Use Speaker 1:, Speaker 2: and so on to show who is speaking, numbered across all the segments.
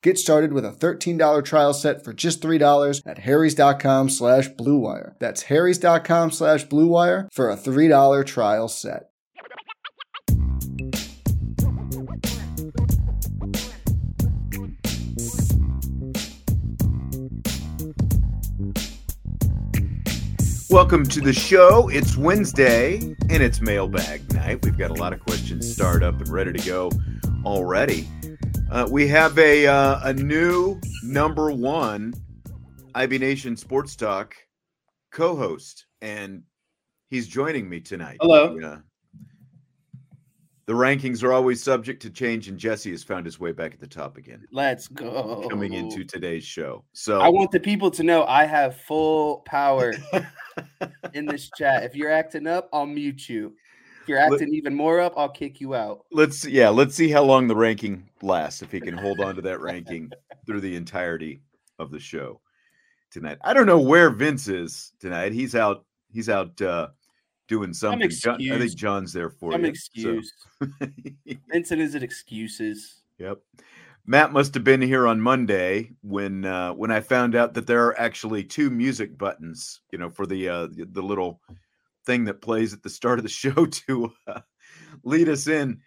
Speaker 1: Get started with a $13 trial set for just $3 at harrys.com slash bluewire. That's harrys.com slash bluewire for a $3 trial set.
Speaker 2: Welcome to the show. It's Wednesday and it's mailbag night. We've got a lot of questions started up and ready to go already. Uh, we have a uh, a new number one IB Nation Sports Talk co-host, and he's joining me tonight.
Speaker 3: Hello.
Speaker 2: Yeah. The rankings are always subject to change, and Jesse has found his way back at the top again.
Speaker 3: Let's go.
Speaker 2: Coming into today's show, so
Speaker 3: I want the people to know I have full power in this chat. If you're acting up, I'll mute you. You're acting even more up, I'll kick you out.
Speaker 2: let's yeah, let's see how long the ranking lasts. If he can hold on to that ranking through the entirety of the show tonight. I don't know where Vince is tonight. He's out. He's out uh, doing something. John, I think. John's there for
Speaker 3: Some
Speaker 2: you.
Speaker 3: excuse.
Speaker 2: So.
Speaker 3: Vincent is it excuses?
Speaker 2: Yep. Matt must have been here on Monday when uh, when I found out that there are actually two music buttons, you know, for the uh, the little thing that plays at the start of the show to uh, lead us in,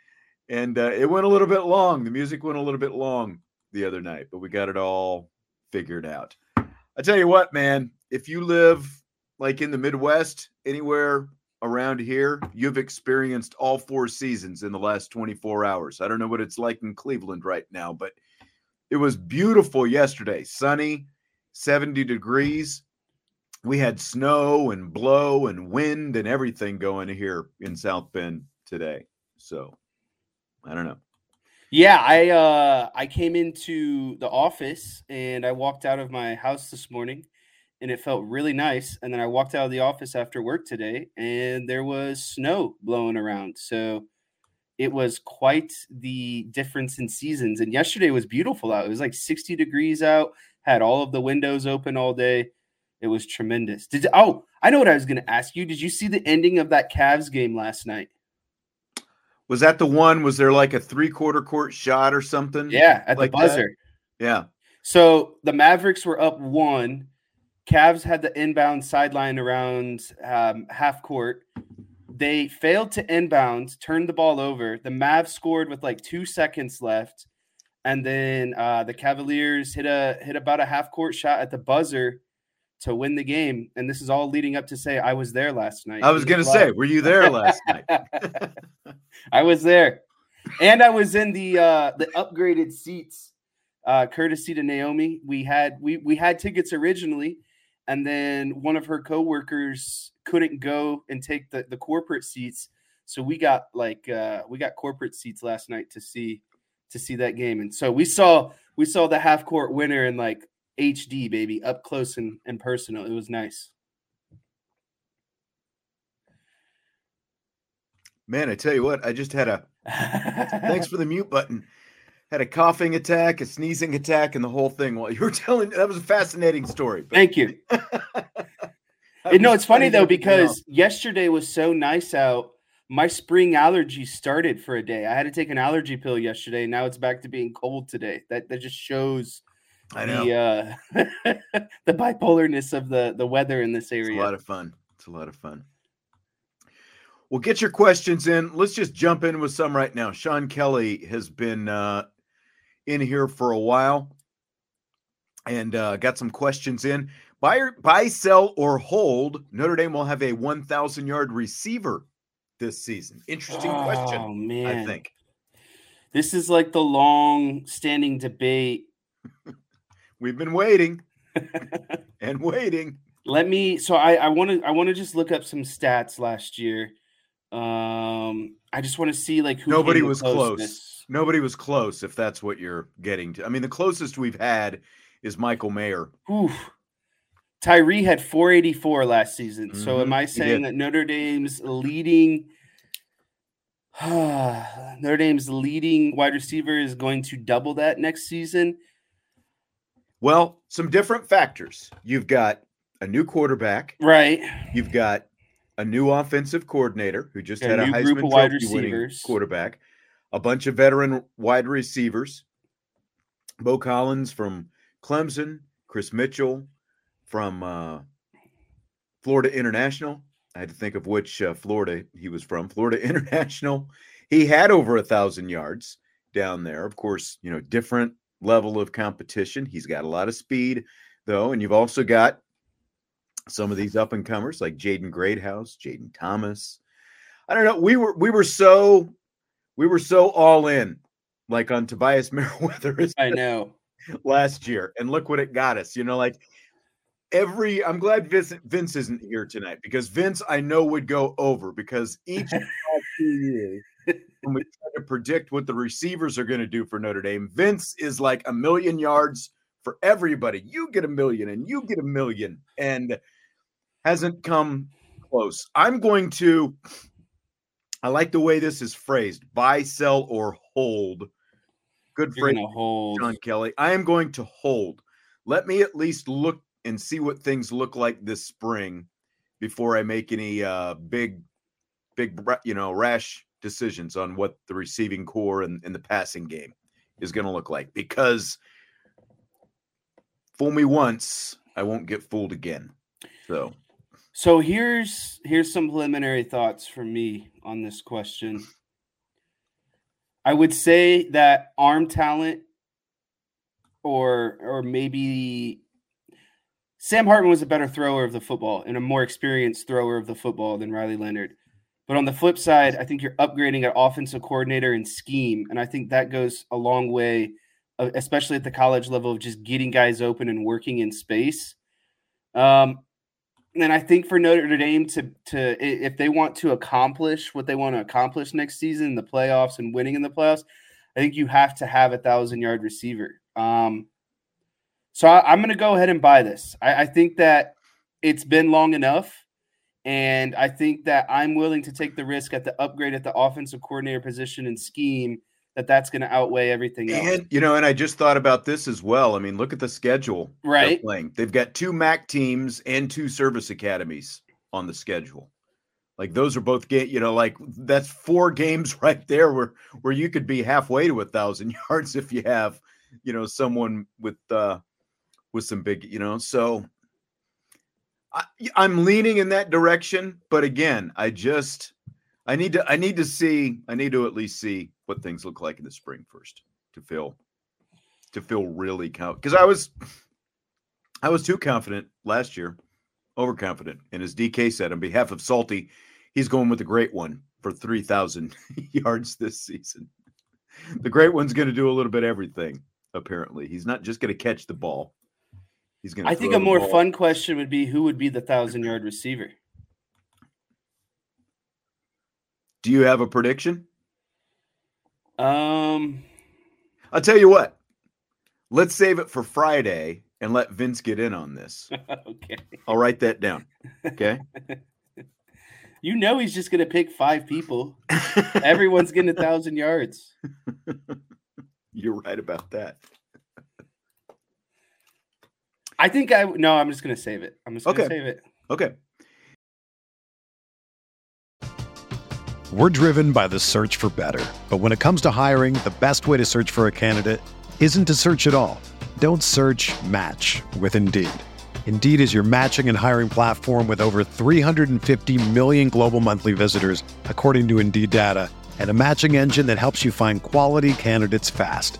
Speaker 2: and uh, it went a little bit long. The music went a little bit long the other night, but we got it all figured out. I tell you what, man, if you live like in the Midwest, anywhere around here, you've experienced all four seasons in the last 24 hours. I don't know what it's like in Cleveland right now, but it was beautiful yesterday. Sunny, 70 degrees. We had snow and blow and wind and everything going here in South Bend today. So, I don't know.
Speaker 3: Yeah, I uh I came into the office and I walked out of my house this morning and it felt really nice. And then I walked out of the office after work today and there was snow blowing around. So it was quite the difference in seasons. And yesterday was beautiful out. It was like 60 degrees out, had all of the windows open all day. It was tremendous. Did oh, I know what I was gonna ask you. Did you see the ending of that Cavs game last night?
Speaker 2: Was that the one? Was there like a three quarter court shot or something?
Speaker 3: Yeah, at
Speaker 2: Like
Speaker 3: the
Speaker 2: that?
Speaker 3: buzzer.
Speaker 2: Yeah.
Speaker 3: So the Mavericks were up one. Cavs had the inbound sideline around um, half court. They failed to inbound, turned the ball over. The Mavs scored with like two seconds left, and then uh, the Cavaliers hit a hit about a half court shot at the buzzer, to win the game. And this is all leading up to say I was there last night.
Speaker 2: I was going to say, were you there last night?
Speaker 3: I was there. And I was in the uh the upgraded seats uh courtesy to Naomi. We had we we had tickets originally and then one of her coworkers couldn't go and take the the corporate seats. So we got like uh we got corporate seats last night to see to see that game. And so we saw we saw the half court winner and like HD, baby, up close and, and personal. It was nice.
Speaker 2: Man, I tell you what, I just had a thanks for the mute button. Had a coughing attack, a sneezing attack, and the whole thing while you were telling that was a fascinating story. But
Speaker 3: Thank you. no, it's funny though because yesterday was so nice out. My spring allergy started for a day. I had to take an allergy pill yesterday. Now it's back to being cold today. That that just shows
Speaker 2: I know.
Speaker 3: the uh, the bipolarness of the the weather in this area.
Speaker 2: It's a lot of fun. It's a lot of fun. Well, get your questions in. Let's just jump in with some right now. Sean Kelly has been uh, in here for a while and uh, got some questions in. Buy, or, buy, sell, or hold. Notre Dame will have a 1,000 yard receiver this season. Interesting
Speaker 3: oh
Speaker 2: question,
Speaker 3: man,
Speaker 2: I think.
Speaker 3: this is like the long standing debate.
Speaker 2: We've been waiting and waiting.
Speaker 3: Let me. So I I want to I want to just look up some stats last year. Um, I just want to see like who
Speaker 2: Nobody was close. Nobody was close, if that's what you're getting to. I mean, the closest we've had is Michael Mayer.
Speaker 3: Oof. Tyree had 484 last season. So
Speaker 2: Mhm,
Speaker 3: am I saying that Notre Dame's leading Notre Dame's leading wide receiver is going to double that next season?
Speaker 2: Well, some different factors. You've got a new quarterback.
Speaker 3: Right.
Speaker 2: You've got a new offensive coordinator who just had a Heisman Trophy winning quarterback. A bunch of veteran wide receivers. Beaux Collins from Clemson, Chris Mitchell from uh, Florida International. I had to think of which uh, Florida he was from. Florida International. He had over a thousand yards down there. Of course, you know, different level of competition. He's got a lot of speed, though, and you've also got some of these up and comers like Jaden Greathouse, Jayden Thomas. I don't know. We were we were so we were so all in, like on Tobias Merriweather
Speaker 3: I know.
Speaker 2: last year, and look what it got us. You know, like every. I'm glad Vince, Vince isn't here tonight because Vince, I know, would go over because each of two years, when we try to predict what the receivers are going to do for Notre Dame, Vince is like a million yards for everybody. You get a million, and you get a million, and hasn't come close. I'm going to. I like the way this is phrased: buy, sell, or hold. Good
Speaker 3: You're
Speaker 2: phrase.
Speaker 3: hold.
Speaker 2: John Kelly. I am going to hold. Let me at least look and see what things look like this spring before I make any uh, big, big, you know, rash decisions on what the receiving core and, and the passing game is going to look like. Because fool me once, I won't get fooled again. So
Speaker 3: So here's here's some preliminary thoughts from me on this question. I would say that arm talent or or maybe Sam Hartman was a better thrower of the football and a more experienced thrower of the football than Riley Leonard. But on the flip side, I think you're upgrading an offensive coordinator and scheme, and I think that goes a long way, uh, especially at the college level of just getting guys open and working in space. Um, and I think for Notre Dame to to if they want to accomplish what they want to accomplish next season the playoffs and winning in the playoffs, I think you have to have a thousand yard receiver. Um, so I, am going to go ahead and buy this. I, I think that it's been long enough, and I think that I'm willing to take the risk at the upgrade at the offensive coordinator position and scheme that that's going to outweigh everything else.
Speaker 2: And you know, and I just thought about this as well. I mean, look at the schedule.
Speaker 3: Right.
Speaker 2: Playing. They've got two MAC teams and two service academies on the schedule. Like those are both game, you know, like that's four games right there where where you could be halfway to a thousand yards if you have, you know, someone with uh with some big, you know. So I, I'm leaning in that direction, but again, I just I need to I need to see I need to at least see what things look like in the spring first to feel to feel really count because I was I was too confident last year, overconfident. And as DK said, on behalf of Salty, he's going with the great one for 3,000 yards this season. The great one's going to do a little bit everything, apparently. He's not just going to catch the ball. He's going to
Speaker 3: I think a more ball. fun question would be who would be the thousand yard receiver?
Speaker 2: Do you have a prediction?
Speaker 3: Um,
Speaker 2: I'll tell you what. Let's save it for Friday and let Vince get in on this.
Speaker 3: okay.
Speaker 2: I'll write that down. Okay.
Speaker 3: you know he's just gonna pick five people. Everyone's getting a thousand yards.
Speaker 2: You're right about that.
Speaker 3: I think I no, I'm just gonna save it. I'm just gonna
Speaker 2: okay.
Speaker 3: save it.
Speaker 2: Okay.
Speaker 4: We're driven by the search for better. But when it comes to hiring, the best way to search for a candidate isn't to search at all. Don't search match with Indeed. Indeed is your matching and hiring platform with over 350 million global monthly visitors, according to Indeed data, and a matching engine that helps you find quality candidates fast.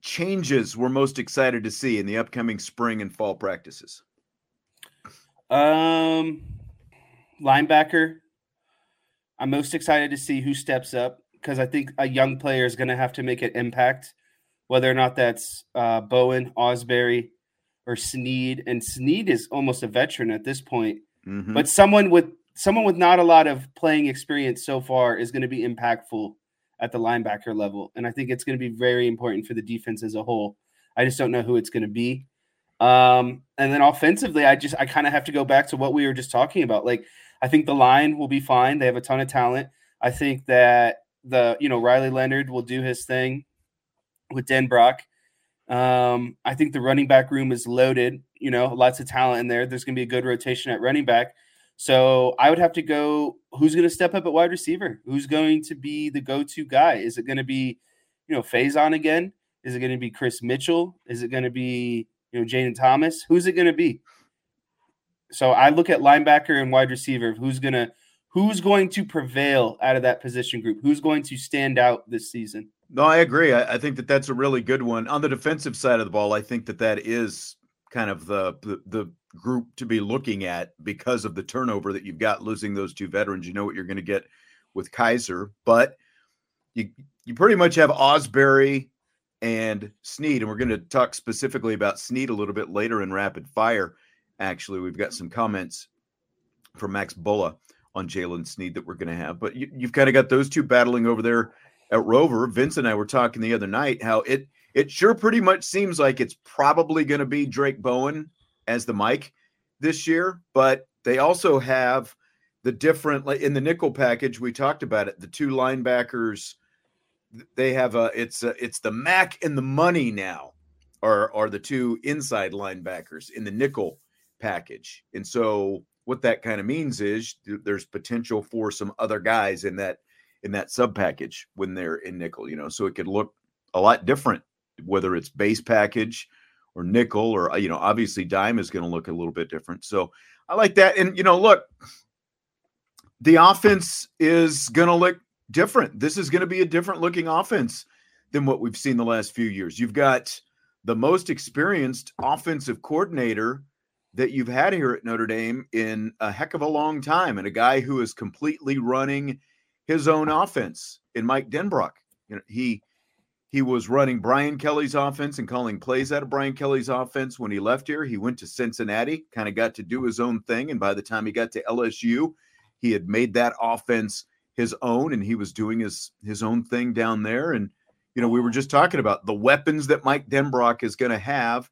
Speaker 2: changes we're most excited to see in the upcoming spring and fall practices.
Speaker 3: Um, linebacker. I'm most excited to see who steps up because I think a young player is going to have to make an impact whether or not that's uh, Bowen, Ausberry, or Sneed. And Sneed is almost a veteran at this point, mm-hmm. but someone with someone with not a lot of playing experience so far is going to be impactful at the linebacker level, and I think it's going to be very important for the defense as a whole. I just don't know who it's going to be. Um, and then offensively, I just I kind of have to go back to what we were just talking about. Like I think the line will be fine. They have a ton of talent. I think that the you know Riley Leonard will do his thing with Denbrock. Um, I think the running back room is loaded. You know, lots of talent in there. There's going to be a good rotation at running back. So I would have to go. Who's going to step up at wide receiver? Who's going to be the go-to guy? Is it going to be, you know, Faison again? Is it going to be Chris Mitchell? Is it going to be, you know, Jayden Thomas? Who's it going to be? So I look at linebacker and wide receiver. Who's going to who's going to prevail out of that position group? Who's going to stand out this season?
Speaker 2: No, I agree. I, I, think that that's a really good one. On the defensive side of the ball, I think that that is kind of the, the, the group to be looking at because of the turnover that you've got losing those two veterans. You know what you're going to get with Kiser, but you you pretty much have Ausberry and Sneed, and we're going to talk specifically about Sneed a little bit later in rapid fire. Actually, we've got some comments from Max Bullough on Jaylen Sneed that we're going to have, but you, you've kind of got those two battling over there at Rover. Vince and I were talking the other night how it it sure pretty much seems like it's probably going to be Drayk Bowen as the Mike this year, but they also have the different in the nickel package we talked about it the two linebackers they have a it's a, it's the Mac and the money now are are the two inside linebackers in the nickel package. And so what that kind of means is there's potential for some other guys in that in that sub package when they're in nickel you know? So it could look a lot different whether it's base package or nickel or uh, you know obviously dime is going to look a little bit different so i like that and you know look the offense is going to look different this is going to be a different looking offense than what we've seen the last few years you've got the most experienced offensive coordinator that you've had here at Notre Dame in a heck of a long time and a guy who is completely running his own offense in Mike Denbrock. You know, he he was running Brian Kelly's offense and calling plays out of Brian Kelly's offense when he left here. He went to Cincinnati, kind of got to do his own thing. And by the time he got to LSU, he had made that offense his own and he was doing his his own thing down there. And, you know, we were just talking about the weapons that Mike Denbrock is going to have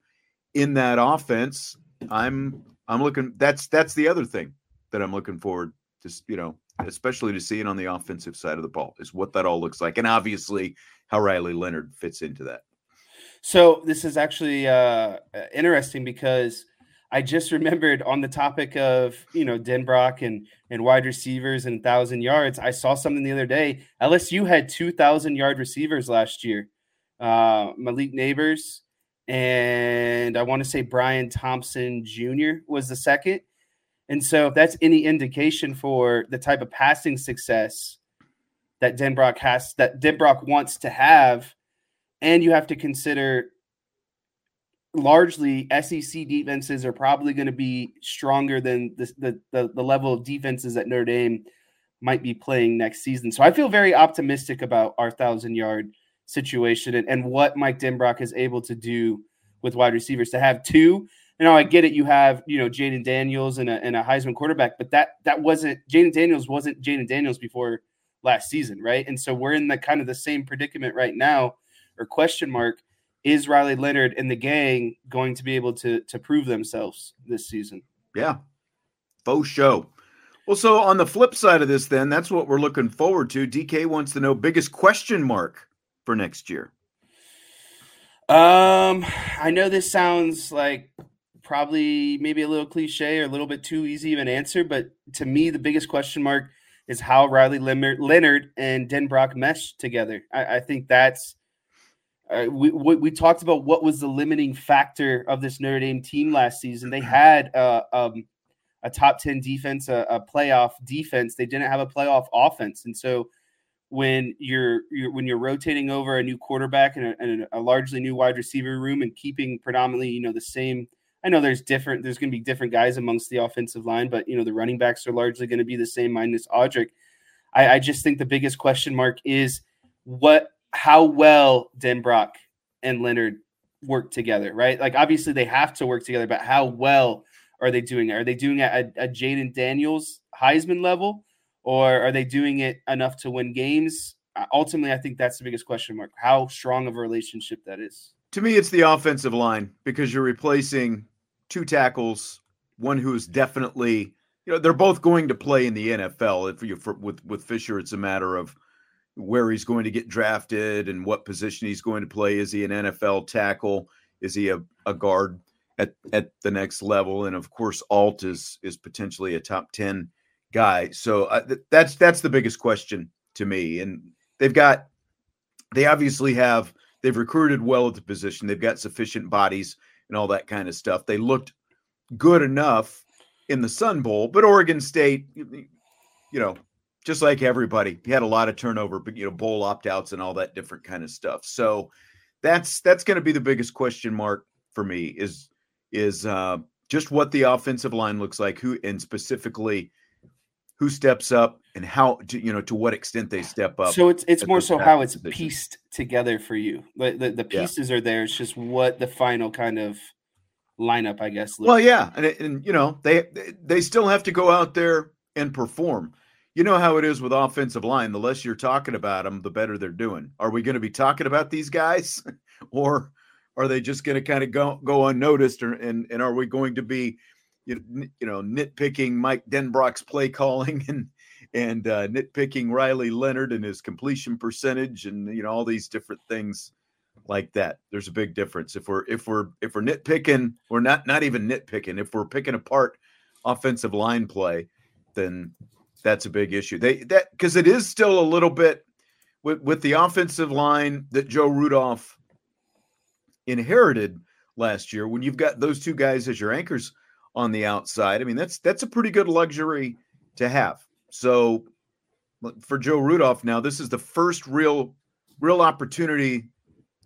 Speaker 2: in that offense. I'm I'm looking that's that's the other thing that I'm looking forward to, you know, especially to see it on the offensive side of the ball, is what that all looks like. And obviously how Riley Leonard fits into that.
Speaker 3: So this is actually uh, interesting because I just remembered on the topic of you know Denbrock and and wide receivers and thousand yards. I saw something the other day. LSU had two thousand yard receivers last year. Uh, Malik Nabers and I want to say Brian Thompson Jr. was the second. And so, if that's any indication for the type of passing success that Denbrock has, that Denbrock wants to have, and you have to consider largely SEC defenses are probably going to be stronger than the, the, the, the level of defenses that Notre Dame might be playing next season. So I feel very optimistic about our thousand yard situation and, and what Mike Denbrock is able to do with wide receivers to have two you know, I get it. You have, you know, Jayden Daniels and a, and a Heisman quarterback, but that that wasn't Jayden Daniels wasn't Jayden Daniels before last season, right? And so we're in the kind of the same predicament right now, or question mark. Is Riley Leonard and the gang going to be able to to prove themselves this season?
Speaker 2: Yeah, faux show. Well, so on the flip side of this, then that's what we're looking forward to. DK wants to know biggest question mark for next year.
Speaker 3: Um, I know this sounds like probably maybe a little cliche or a little bit too easy of an answer, but to me, the biggest question mark is how Riley Leonard and Denbrock mesh together. I, I think that's uh, we, we, we talked about what was the limiting factor of this Notre Dame team last season. They had uh, um, a top ten defense, a, a, playoff defense. They didn't have a playoff offense, and so when you're, you're when you're rotating over a new quarterback and a, and a largely new wide receiver room and keeping predominantly you know the same I know there's different, there's going to be different guys amongst the offensive line, but you know the running backs are largely going to be the same minus Audric. I, I just think the biggest question mark is what, how well Denbrock and Leonard work together, right? Like obviously they have to work together, but how well are they doing? Are they doing it at a Jayden Daniels Heisman level, or are they doing it enough to win games? Uh, ultimately, I think that's the biggest question mark. How strong of a relationship that is.
Speaker 2: To me, it's the offensive line because you're replacing two tackles, one who is definitely, you know, they're both going to play in the NFL. If you for, with with Fisher, it's a matter of where he's going to get drafted and what position he's going to play. Is he an NFL tackle? Is he a, a guard at at the next level? And of course, Alt is is potentially a top ten guy. So uh, th- that's that's the biggest question to me. And they've got they obviously have They've recruited well at the position. They've got sufficient bodies and all that kind of stuff. They looked good enough in the Sun Bowl, but Oregon State, you know, just like everybody, had a lot of turnover, but you know, bowl opt-outs and all that different kind of stuff. So that's that's going to be the biggest question mark for me is is uh, just what the offensive line looks like, who and specifically who steps up and how to, you know to what extent they step up.
Speaker 3: So it's it's more so how it's position. pieced together for you. The the, the pieces yeah. are there. It's just what the final kind of lineup, I guess.
Speaker 2: Well, yeah, and and you know they they still have to go out there and perform. you know how it is with offensive line. The less you're talking about them, the better they're doing. Are we going to be talking about these guys, or are they just going to kind of go go unnoticed, or, and and are we going to be, you know, you know nitpicking Mike Denbrock's play calling and and uh, nitpicking Riley Leonard and his completion percentage, and you know all these different things like that. There's a big difference if we're if we're if we're nitpicking, we're not not even nitpicking. If we're picking apart offensive line play, then that's a big issue. They that because it is still a little bit with with the offensive line that Joe Rudolph inherited last year. When you've got those two guys as your anchors on the outside, I mean that's that's a pretty good luxury to have. So for Joe Rudolph now, this is the first real real opportunity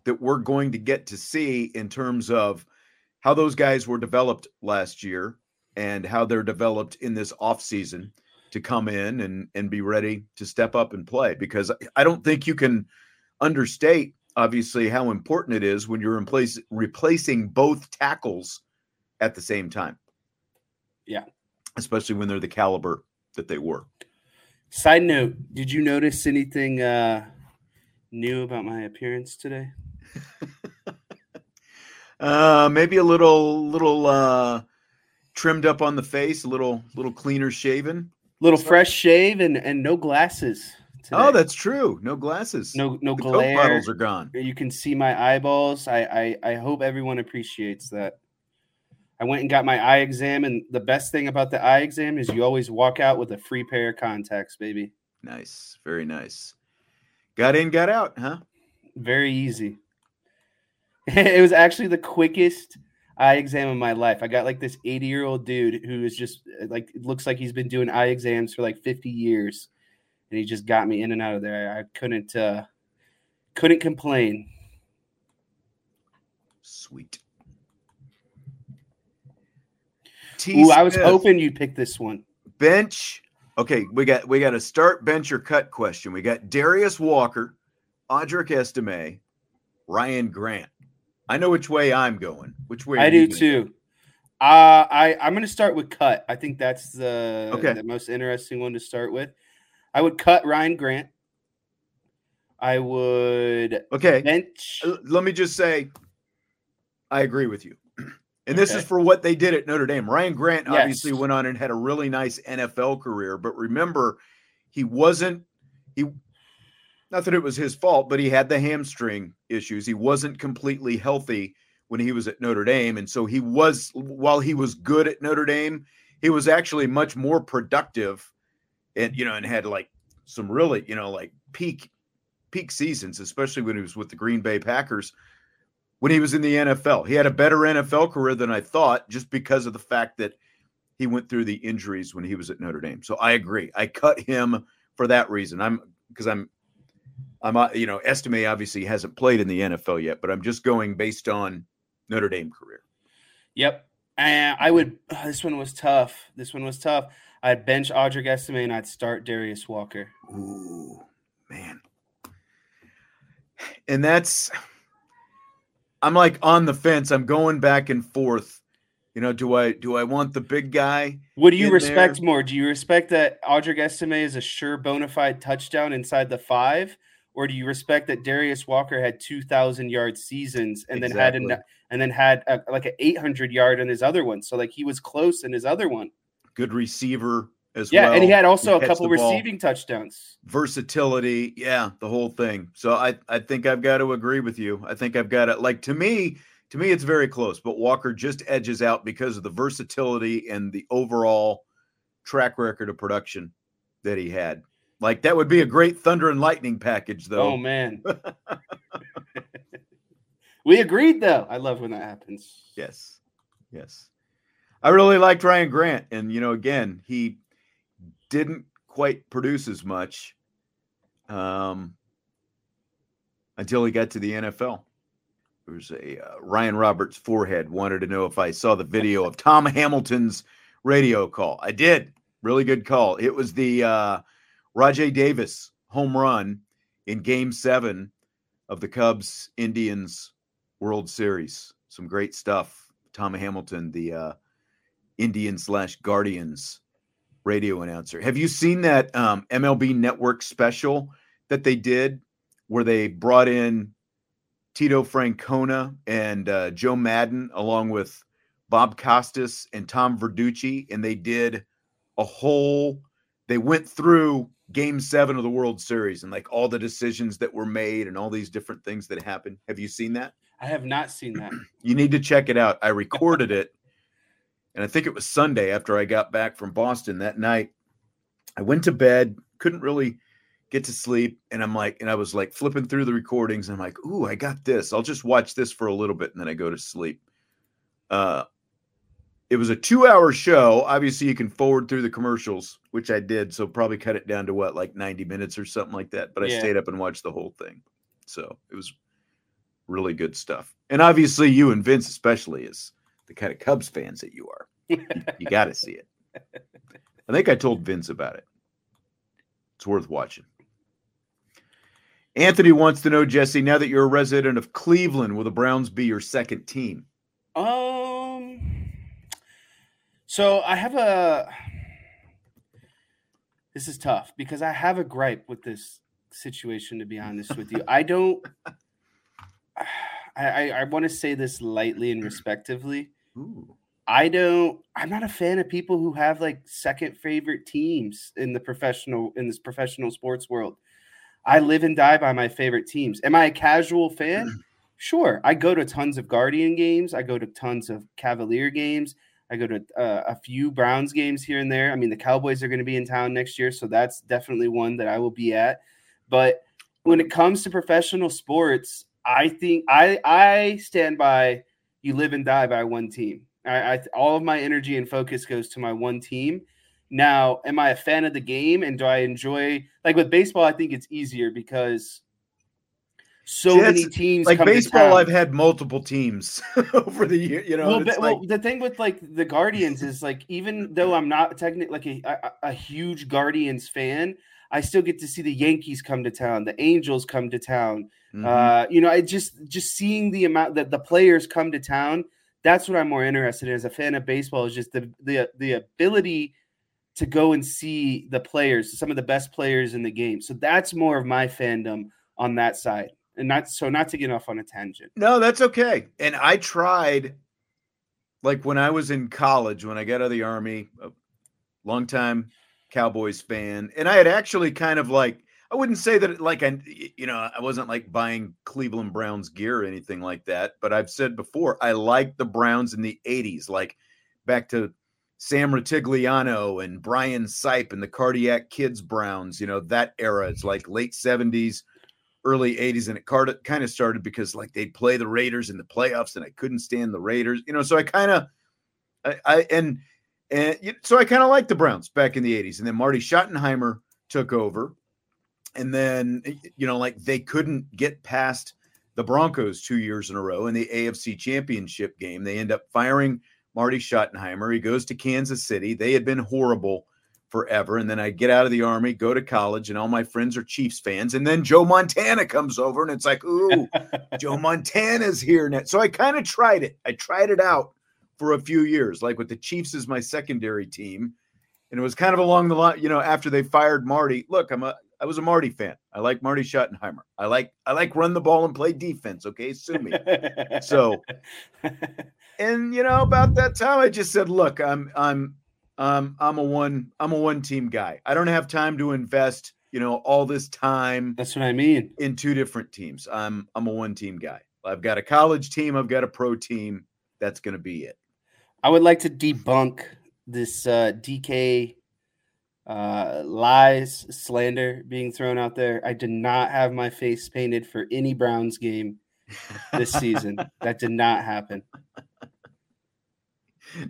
Speaker 2: that we're going to get to see in terms of how those guys were developed last year and how they're developed in this offseason to come in and and be ready to step up and play because I don't think you can understate obviously how important it is when you're in place replacing both tackles at the same time.
Speaker 3: Yeah.
Speaker 2: Especially when they're the caliber that they were.
Speaker 3: Side note, did you notice anything uh new about my appearance today?
Speaker 2: uh maybe a little little uh trimmed up on the face, a little little cleaner shaven
Speaker 3: little fresh shave and and no glasses.
Speaker 2: Today. Oh, that's true. No glasses.
Speaker 3: No no
Speaker 2: the
Speaker 3: glare.
Speaker 2: Coke bottles are gone.
Speaker 3: You can see my eyeballs. I, I I hope everyone appreciates that. I went and got my eye exam, and the best thing about the eye exam is you always walk out with a free pair of contacts, baby.
Speaker 2: Nice, very nice. Got in, got out, huh?
Speaker 3: Very easy. it was actually the quickest eye exam of my life. I got like this 80 year old dude who is just like looks like he's been doing eye exams for like 50 years, and he just got me in and out of there. I couldn't uh couldn't complain.
Speaker 2: Sweet.
Speaker 3: T. Ooh, I was hoping you'd pick this one.
Speaker 2: Bench. Okay, we got we got a start bench or cut question. We got Darius Walker, Audric Estime, Ryan Grant. I know which way I'm going. Which way you
Speaker 3: I do too. Uh, I I'm going to start with cut. I think that's the okay. the most interesting one to start with. I would cut Ryan Grant. I would
Speaker 2: okay
Speaker 3: bench.
Speaker 2: Let me just say, I agree with you. And this okay. is for what they did at Notre Dame. Ryan Grant yes. obviously went on and had a really nice NFL career, but remember, he wasn't he not that it was his fault, but he had the hamstring issues. He wasn't completely healthy when he was at Notre Dame. And so he was, while he was good at Notre Dame, he was actually much more productive and, you know, and had like some really, you know, like peak, peak seasons, especially when he was with the Green Bay Packers when he was in the NFL. He had a better NFL career than I thought just because of the fact that he went through the injuries when he was at Notre Dame. So I agree. I cut him for that reason. I'm because I'm I'm, uh, you know, Estime obviously hasn't played in the NFL yet, but I'm just going based on Notre Dame career.
Speaker 3: Yep. Uh, I would. Uh, this one was tough. This one was tough. I'd bench Audric Estime and I'd start Darius Walker.
Speaker 2: Ooh, man. And that's, I'm like on the fence. I'm going back and forth. You know, do I do I want the big guy?
Speaker 3: What do you respect there? more? Do you respect that Audric Estime is a sure bona fide touchdown inside the five? or do you respect that Darius Walker had 2,000 yard seasons and exactly. then had an, and then had a, like an 800 yard in his other one? So like he was close in his other one.
Speaker 2: Good receiver as
Speaker 3: yeah,
Speaker 2: well.
Speaker 3: Yeah, and he had also he a couple receiving touchdowns.
Speaker 2: Versatility, yeah, the whole thing. So I I think I've got to agree with you. I think I've got it. Like to me, to me, it's very close. But Walker just edges out because of the versatility and the overall track record of production that he had. Like that would be a great thunder and lightning package, though.
Speaker 3: Oh man. we agreed though. I love when that happens.
Speaker 2: Yes. Yes. I really liked Ryan Grant. And you know, again, he didn't quite produce as much um until he got to the NFL. There's a uh, Ryan Roberts forehead wanted to know if I saw the video of Tom Hamilton's radio call. I did. Really good call. It was the uh Rajai Davis home run in game seven of the Cubs Indians World Series. Some great stuff. Tom Hamilton, the uh, Indian slash Guardians radio announcer. Have you seen that um, MLB Network special that they did where they brought in Tito Francona and uh, Joe Maddon along with Bob Costas and Tom Verducci, and they did a whole. They went through Game Seven of the World Series and like all the decisions that were made and all these different things that happened. Have you seen that?
Speaker 3: I have not seen that.
Speaker 2: You need to check it out. I recorded it, and I think it was Sunday after I got back from Boston that night. I went to bed, couldn't really get to sleep, and I'm like, and I was like flipping through the recordings. And I'm like, ooh, I got this. I'll just watch this for a little bit, and then I go to sleep. Uh, it was a two hour show. Obviously, you can forward through the commercials, which I did. So probably cut it down to what, like 90 minutes or something like that. But I stayed up and watched the whole thing. So it was really good stuff. And obviously, you and Vince, especially, is the kind of Cubs fans that you are. You, you got to see it. I think I told Vince about it. It's worth watching. Anthony wants to know, Jesse, now that you're a resident of Cleveland, will the Browns be your second team?
Speaker 3: Um. So I have a. This is tough because I have a gripe with this situation. To be honest with you, I don't. I I, I want to say this lightly and respectively.
Speaker 2: Ooh.
Speaker 3: I don't. I'm not a fan of people who have like second favorite teams in the professional in this professional sports world. I live and die by my favorite teams. Am I a casual fan? Sure. I go to tons of Guardian games. I go to tons of Cavalier games. I go to uh, a few Browns games here and there. I mean, the Cowboys are going to be in town next year, so that's definitely one that I will be at. But when it comes to professional sports, I think I I stand by you live and die by one team. I, I all of my energy and focus goes to my one team. Now, am I a fan of the game and do I enjoy like with baseball? I think it's easier because so
Speaker 2: See,
Speaker 3: many teams
Speaker 2: Like baseball. I've had multiple teams over the year. You know,
Speaker 3: well, but,
Speaker 2: like,
Speaker 3: well, the thing with like the Guardians is like even though I'm not technically like a, a, a huge Guardians fan, I still get to see the Yankees come to town, the Angels come to town.
Speaker 2: mhm.
Speaker 3: Uh, you know, I just just seeing the amount that the players come to town. That's what I'm more interested in as a fan of baseball. Is just the the the ability to go and see the players, some of the best players in the game. So that's more of my fandom on that side, and not so not to get off on a tangent.
Speaker 2: No, that's okay. And I tried, like when I was in college, when I got out of the army, a long time Cowboys fan, and I had actually kind of like I wouldn't say that like I you know I wasn't like buying Cleveland Browns gear or anything like that, but I've said before I liked the Browns in the '80s, like back to Sam Rutigliano and Brian Sipe and the Cardiac Kids Browns. You know that era. It's like late '70s early 80s and it kind of started because like they'd play the Raiders in the playoffs and I couldn't stand the Raiders, you know, so I kind of I, I and and so I kind of liked the Browns back in the 80s and then Marty Schottenheimer took over and then you know like they couldn't get past the Broncos 2 years in a row in the AFC Championship game. They end up firing Marty Schottenheimer. He goes to Kansas City. They had been horrible forever. And then I get out of the army, go to college, and all my friends are Chiefs fans. And then Joe Montana comes over, and it's like, ooh, Joe Montana's here now. So I kind of tried it. I tried it out for a few years, like with the Chiefs as my secondary team. And it was kind of along the line, you know, after they fired Marty. Look, I'm a I was a Marty fan. I like Marty Schottenheimer. I like I like run the ball and play defense. Okay, sue me. So and you know about that time i just said look i'm i'm um i'm a one i'm a one team guy i don't have time to invest you know all this time
Speaker 3: that's what I mean.
Speaker 2: in two different teams i'm i'm a one team guy i've got a college team i've got a pro team that's going to be it
Speaker 3: I would like to debunk this uh, DK uh, lies, slander being thrown out there. I did not have my face painted for any Browns game this season. that did not happen.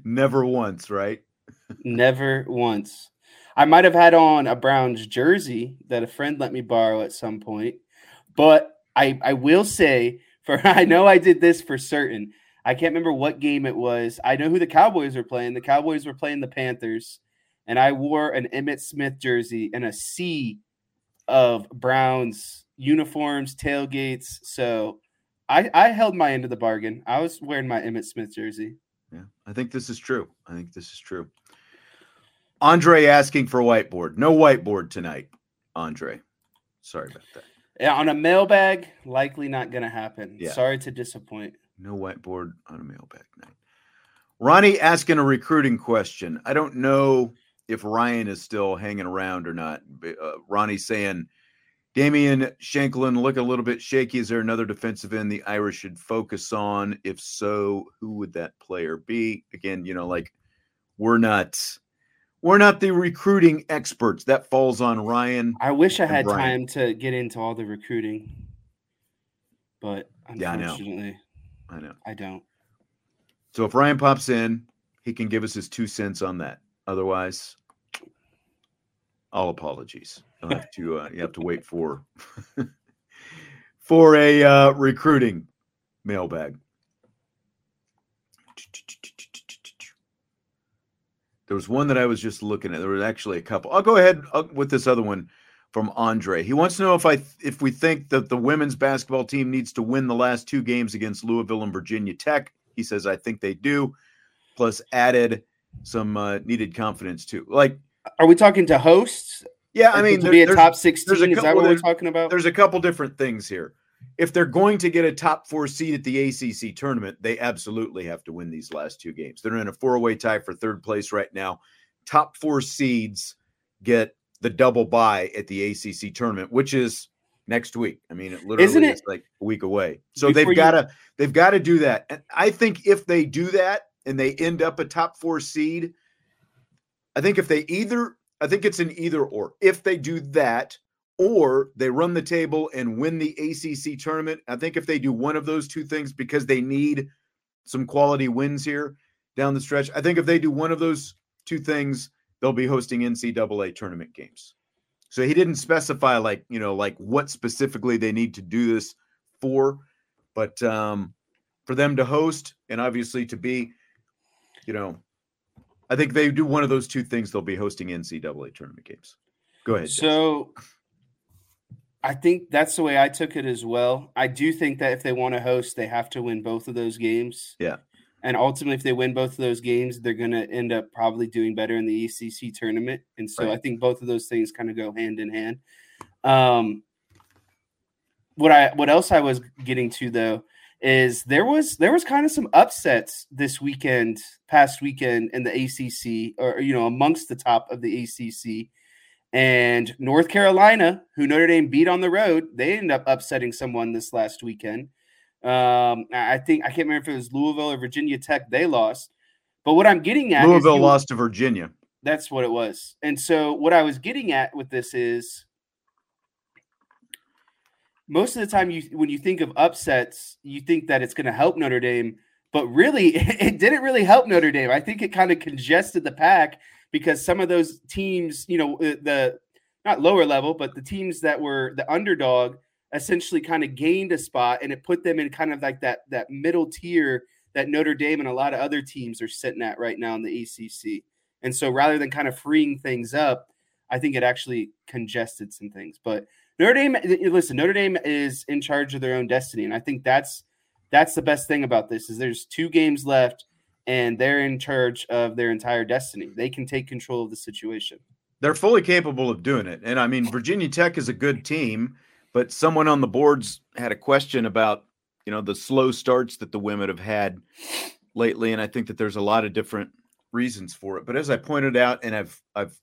Speaker 2: never once right
Speaker 3: Never once. I might have had on a Browns jersey that a friend let me borrow at some point, but I I will say for I know I did this for certain. I can't remember what game it was. I know who the Cowboys were playing. The Cowboys were playing the Panthers, and I wore an Emmitt Smith jersey and a sea of Browns uniforms, tailgates. So I I held my end of the bargain. I was wearing my Emmitt Smith jersey.
Speaker 2: yeah i think this is true i think this is true Andre asking for whiteboard. No whiteboard tonight, Andre. Sorry about that.
Speaker 3: Yeah, on a mailbag, likely not going to happen.
Speaker 2: Yeah.
Speaker 3: Sorry to disappoint.
Speaker 2: No whiteboard on a mailbag night. Ronnie asking a recruiting question. I don't know if Ryan is still hanging around or not. Uh, Ronnie saying, Damian Shanklin look a little bit shaky. Is there another defensive end the Irish should focus on? If so, who would that player be? Again, you know, like we're not we're not the recruiting experts. That falls on Ryan.
Speaker 3: I wish I had
Speaker 2: Brian.
Speaker 3: time to get into all the recruiting, but
Speaker 2: Yeah, I know. I
Speaker 3: don't.
Speaker 2: So if Ryan pops in, he can give us his two cents on that. Otherwise, all apologies. You'll have to uh, you have to wait for for a uh, recruiting mailbag. There was one that I was just looking at. There was actually a couple. I'll go ahead uh, with this other one from Andre. He wants to know if I if we think that the women's basketball team needs to win the last two games against Louisville and Virginia Tech. He says I think they do. Plus added some uh, needed confidence too. Like
Speaker 3: Are we talking to hosts?
Speaker 2: yeah, I mean
Speaker 3: to be a top
Speaker 2: there's a
Speaker 3: sixteen. Is that what we're talking about?
Speaker 2: there's a couple different things here. If they're going to get a top four seed at the ACC tournament, they absolutely have to win these last two games. They're in a four way tie for third place right now. Top four seeds get the double bye at the ACC tournament, which is next week. I mean, it literally
Speaker 3: Isn't it-
Speaker 2: is like a week away. So
Speaker 3: Before
Speaker 2: they've got to they've got to do that. And I think if they do that and they end up a top four seed, I think if they either I think it's an either or. If they do that, or they run the table and win the ACC tournament. I think if they do one of those two things because they need some quality wins here down the stretch, I think if they do one of those two things, they'll be hosting NCAA tournament games. So he didn't specify like, you know, like what specifically they need to do this for, but um for them to host and obviously to be, you know, I think they do one of those two things, they'll be hosting NCAA tournament games. Go ahead. Jess.
Speaker 3: So I think that's the way I took it as well. I do think that if they want to host, they have to win both of those games.
Speaker 2: Yeah.
Speaker 3: And ultimately, if they win both of those games, they're going to end up probably doing better in the ACC tournament. And so
Speaker 2: Right.
Speaker 3: I think both of those things kind of go hand in hand. Um, what I what else I was getting to though is there was there was kind of some upsets this weekend, past weekend in the ACC, or you know amongst the top of the ACC. And North Carolina, who Notre Dame beat on the road, they ended up upsetting someone this last weekend. Um, I think I can't remember if it was Louisville or Virginia Tech. They lost. But what I'm getting at, is
Speaker 2: Louisville
Speaker 3: you-
Speaker 2: lost to Virginia.
Speaker 3: That's what it was. And so what I was getting at with this is most of the time you when you think of upsets, you think that it's going to help Notre Dame, but really it didn't really help Notre Dame. I think it kind of congested the pack because some of those teams, you know, uh, the not lower level, but the teams that were the underdog essentially kind of gained a spot and it put them in kind of like that that middle tier that Notre Dame and a lot of other teams are sitting at right now in the ACC. And so rather than kind of freeing things up, I think it actually congested some things. But Notre Dame, eh, eh, listen, Notre Dame is in charge of their own destiny, and I think that's that's the best thing about this is there's two games left, and they're in charge of their entire destiny. They can take control of the situation.
Speaker 2: They're fully capable of doing it. And I mean, Virginia Tech is a good team, but someone on the boards had a question about, you know, the slow starts that the women have had lately. And I think that there's a lot of different reasons for it. But as I pointed out, and I've I've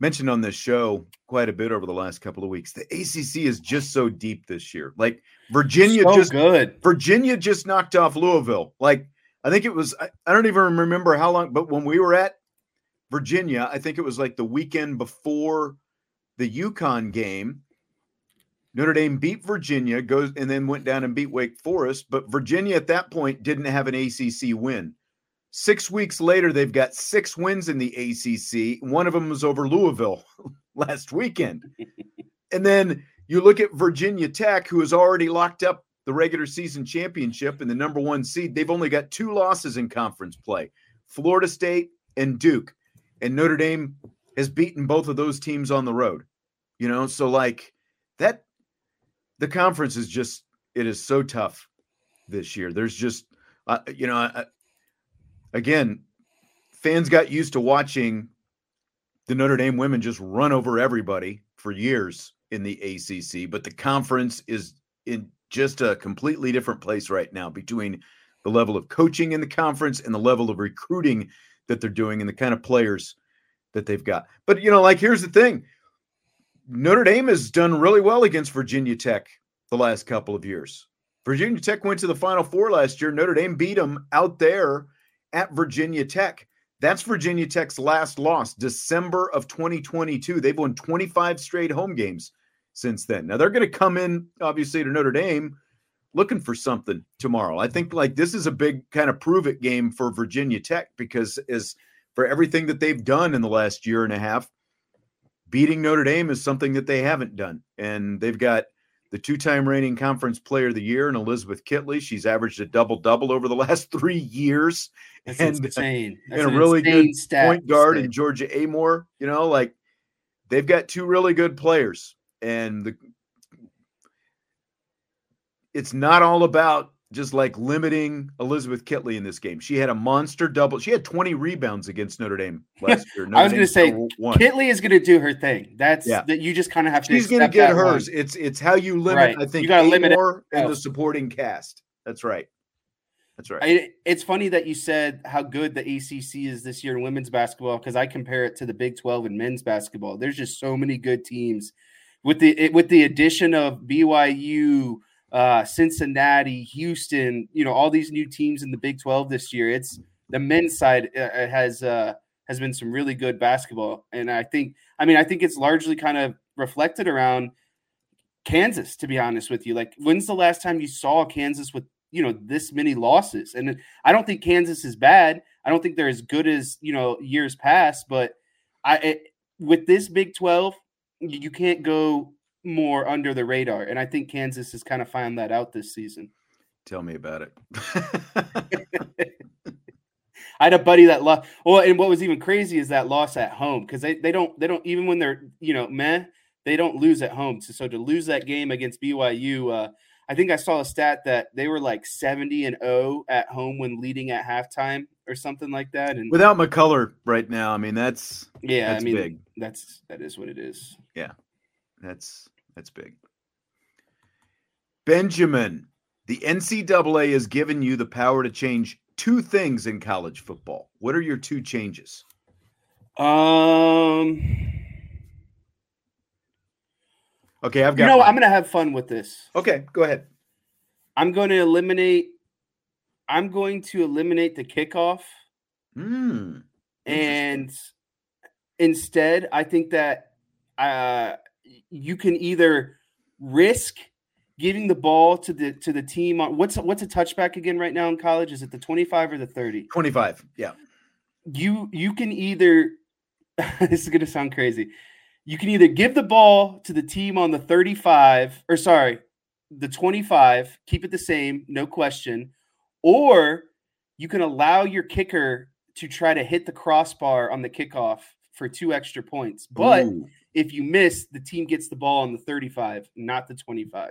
Speaker 2: mentioned on this show quite a bit over the last couple of weeks, the ACC is just so deep this year. Like Virginia
Speaker 3: so
Speaker 2: just
Speaker 3: good.
Speaker 2: Virginia just knocked off Louisville. Like I think it was I, I don't even remember how long, but when we were at Virginia, I think it was like the weekend before the UConn game. Notre Dame beat Virginia, goes and then went down and beat Wake Forest, but Virginia at that point didn't have an ACC win. Six weeks later, they've got six wins in the ACC. One of them was over Louisville last weekend. and then you look at Virginia Tech, who has already locked up the regular season championship and the number one seed. They've only got two losses in conference play Florida State and Duke. And Notre Dame has beaten both of those teams on the road. You know, so like that, the conference is just, it is so tough this year. There's just, uh, you know, I, again, fans got used to watching the Notre Dame women just run over everybody for years in the ACC, but the conference is in just a completely different place right now between the level of coaching in the conference and the level of recruiting that they're doing and the kind of players that they've got. But you know, like here's the thing. Notre Dame has done really well against Virginia Tech the last couple of years. Virginia Tech went to the Final Four last year. Notre Dame beat them out there at Virginia Tech. That's Virginia Tech's last loss, December of 2022. They've won 25 straight home games since then. Now they're going to come in, obviously, to Notre Dame looking for something tomorrow. I think like this is a big kind of prove it game for Virginia Tech because as for everything that they've done in the last year and a half, beating Notre Dame is something that they haven't done. And they've got the two-time reigning conference player of the year and Elizabeth Kitley. She's averaged a double-double over the last three years.
Speaker 3: That's
Speaker 2: and, uh,
Speaker 3: insane. That's
Speaker 2: and a
Speaker 3: an
Speaker 2: really good
Speaker 3: stat
Speaker 2: point guard
Speaker 3: stat.
Speaker 2: in Georgia Amoore. You know, like they've got two really good players. And the it's not all about just like limiting Elizabeth Kitley in this game. She had a monster double. She had 20 rebounds against Notre Dame last year.
Speaker 3: I was going to say. Kitley is going to do her thing. That's
Speaker 2: Yeah.
Speaker 3: that you just kind of have to.
Speaker 2: She's going to get hers. It's it's how you limit.
Speaker 3: Right.
Speaker 2: I think
Speaker 3: You gotta limit
Speaker 2: Amoore and the supporting cast. That's right. That's right.
Speaker 3: I, it's funny that you said how good the ACC is this year in women's basketball because I compare it to the Big 12 in men's basketball. There's just so many good teams with the with the addition of BYU, uh, Cincinnati, Houston. You know all these new teams in the Big 12 this year. It's the men's side uh, uh, has uh, has been some really good basketball, and I think I mean I think it's largely kind of reflected around Kansas. To be honest with you, like when's the last time you saw Kansas with you know this many losses and i don't think kansas is bad i don't think they're as good as you know years past but i it, with this big 12 you you can't go more under the radar and i think kansas has kind of found that out this season
Speaker 2: Tell me about it.
Speaker 3: i had a buddy that lost well and what was even crazy is that loss at home because they, they don't they don't even when they're you know meh they don't lose at home so, so to lose that game against byu uh I think I saw a stat that they were like 70 and 0 at home when leading at halftime or something like that. And
Speaker 2: Without McCullar right now, I mean that's
Speaker 3: yeah,
Speaker 2: that's
Speaker 3: I mean
Speaker 2: big.
Speaker 3: that's that is what it is.
Speaker 2: Yeah, that's that's big. Benjamin, the NCAA has given you the power to change two things in college football. What are your two changes?
Speaker 3: Um
Speaker 2: Okay, I've
Speaker 3: you
Speaker 2: got.
Speaker 3: know. I'm gonna have fun with this.
Speaker 2: okay, go ahead.
Speaker 3: I'm gonna eliminate I'm going to eliminate the kickoff
Speaker 2: Hmm.
Speaker 3: and instead I think that uh you can either risk giving the ball to the to the team on what's what's a touchback again right now in college is it the 25 or the 30
Speaker 2: 25. Yeah.
Speaker 3: you you can either this is going to sound crazy you can either give the ball to the team on the 35 or sorry the 25 keep it the same no question or you can allow your kicker to try to hit the crossbar on the kickoff for two extra points but
Speaker 2: Ooh.
Speaker 3: If you miss the team gets the ball on the 35 not the 25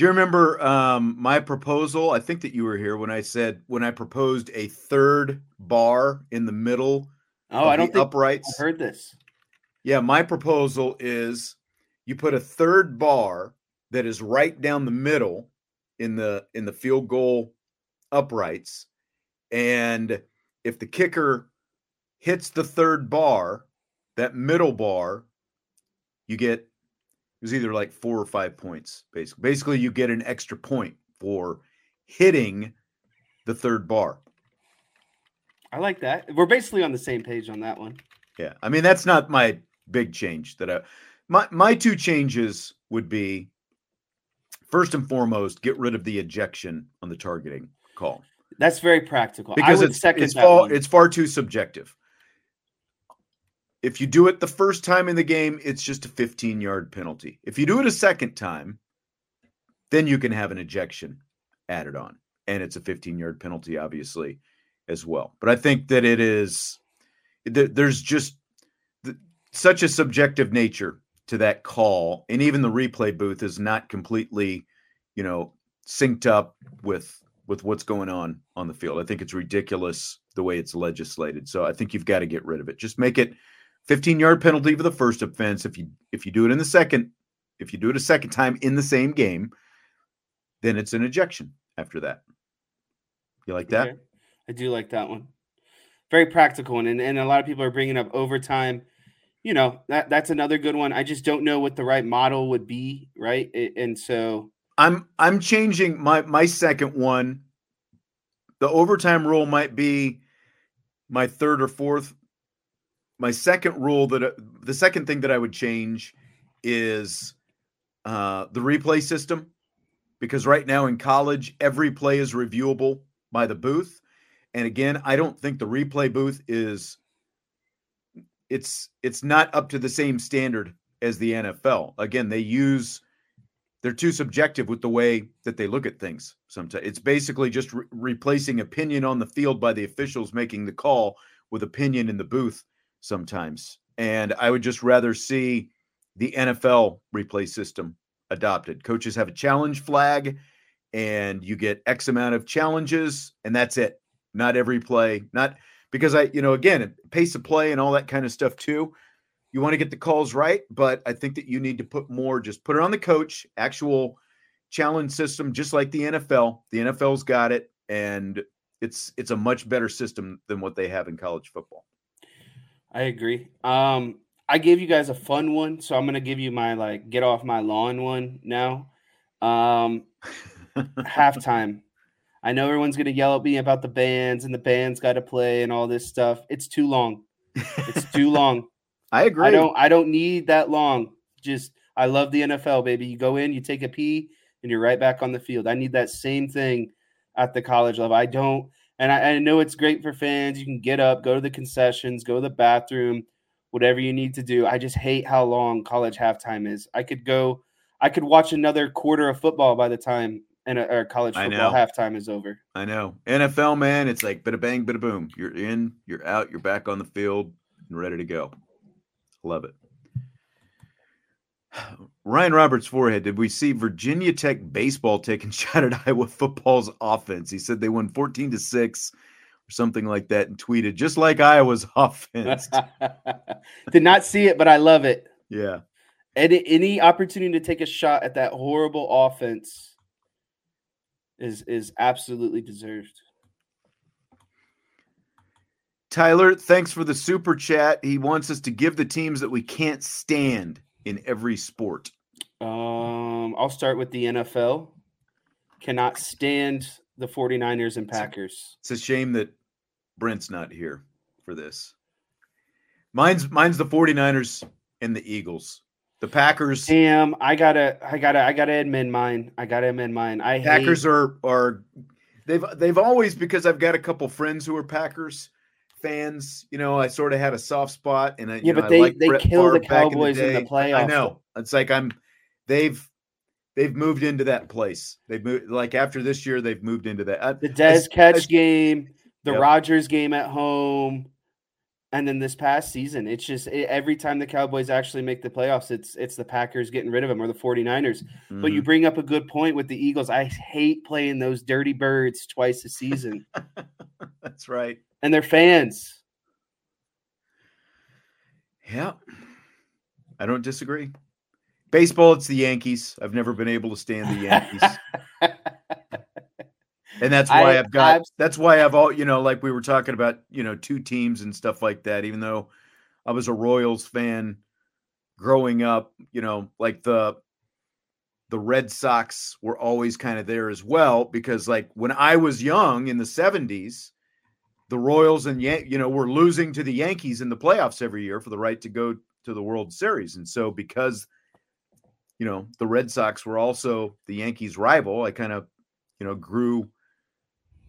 Speaker 2: Do you remember um, my proposal? I think that you were here when I said when I proposed a third bar in the middle
Speaker 3: oh
Speaker 2: of
Speaker 3: i don't
Speaker 2: the
Speaker 3: think
Speaker 2: uprights.
Speaker 3: i've heard this
Speaker 2: Yeah, my proposal is you put a third bar that is right down the middle in the in the field goal uprights and if the kicker hits the third bar, that middle bar, you get it was either like 4 or 5 points basically. Basically you get an extra point for hitting the third bar.
Speaker 3: i like that we're basically on the same page on that one
Speaker 2: Yeah. I mean, that's not my big change that I my my two changes would be first and foremost, get rid of the ejection on the targeting call.
Speaker 3: That's very practical.
Speaker 2: Because it's it's far, it's far too subjective. If you do it the first time in the game, it's just a 15 yard penalty. If you do it a second time, then you can have an ejection added on. And it's a 15 yard penalty, obviously, as well. But I think that it is, there's just such a subjective nature to that call. And even the replay booth is not completely, you know, synced up with with what's going on on the field. I think it's ridiculous the way it's legislated. So I think you've got to get rid of it. Just make it 15 yard penalty for the first offense. If you if you do it in the second, if you do it a second time in the same game, then it's an ejection after that. You like that? Okay.
Speaker 3: I do like that one. Very practical one. And, and a lot of people are bringing up overtime. You know, that that's another good one. I just don't know what the right model would be, right? And so
Speaker 2: I'm I'm changing my my second one. The overtime rule might be my third or fourth. My second rule that the second thing that I would change is uh, the replay system because right now in college, every play is reviewable by the booth. And again, I don't think the replay booth is it's it's not up to the same standard as the NFL. Again, they use they're too subjective with the way that they look at things. Sometimes it's basically just re- replacing opinion on the field by the officials making the call with opinion in the booth sometimes. And I would just rather see the NFL replay system adopted. Coaches have a challenge flag and you get X amount of challenges and that's it. Not every play, not because I, you know, again, pace of play and all that kind of stuff too. You want to get the calls right, but I think that you need to put more, just put it on the coach, actual challenge system, just like the NFL. The NFL's got it, and it's it's a much better system than what they have in college football.
Speaker 3: I agree. Um, I gave you guys a fun one, so I'm gonna give you my like get off my lawn one now. Um, halftime. I know everyone's gonna yell at me about the bands and the bands got to play and all this stuff. It's too long. It's too long.
Speaker 2: I agree.
Speaker 3: I don't. I don't need that long. Just I love the NFL, baby. You go in, you take a pee, and you're right back on the field. I need that same thing at the college level. I don't. And I, I know it's great for fans. You can get up, go to the concessions, go to the bathroom whatever you need to do. I just hate how long college halftime is. I could go, I could watch another quarter of football by the time and uh, or college football halftime is over.
Speaker 2: I know NFL man, it's like bit of bang, bit of boom. You're in, you're out, you're back on the field and ready to go. Love it. Ryan Roberts' forehead. Did we see Virginia Tech baseball taking shot at Iowa football's offense? He said they won 14 to 6 or something like that and tweeted just like Iowa's offense.
Speaker 3: Did not see it, but I love it.
Speaker 2: Yeah.
Speaker 3: Any any opportunity to take a shot at that horrible offense is is absolutely deserved.
Speaker 2: Tyler, thanks for the super chat. He wants us to give the teams that we can't stand in every sport.
Speaker 3: Um, I'll start with the NFL. Cannot stand the 49ers and Packers.
Speaker 2: It's a shame that Brent's not here for this. Mine's mine's the 49ers and the Eagles. The Packers.
Speaker 3: Damn, I gotta, I gotta, I gotta admit mine. I gotta admit mine. I
Speaker 2: Packers
Speaker 3: hate...
Speaker 2: are are they've they've always because I've got a couple friends who are Packers fans. You know, I sort of had a soft spot, and I,
Speaker 3: yeah,
Speaker 2: but
Speaker 3: know, they they kill the Cowboys in the, in the playoffs.
Speaker 2: I know. It's like I'm they've they've moved into that place. They've moved like after this year, they've moved into that.
Speaker 3: The Dez catch game the yep. Rodgers game at home, and then this past season, it's just it, every time the Cowboys actually make the playoffs, it's it's the Packers getting rid of them or the 49ers. Mm-hmm. But you mm-hmm. bring up a good point with the Eagles. I hate playing those dirty birds twice a season.
Speaker 2: That's right.
Speaker 3: And they're fans.
Speaker 2: Yeah. I don't disagree. Baseball, it's the Yankees. I've never been able to stand the Yankees. and that's why I, have got I've, that's why I've all you know like we were talking about you know two teams and stuff like that. Even though I was a Royals fan growing up, you know, like the the Red Sox were always kind of there as well because like when I was young in the 70s, the Royals and Yan- you know were losing to the Yankees in the playoffs every year for the right to go to the World Series. And so because you know, the Red Sox were also the Yankees rival, I kind of you know grew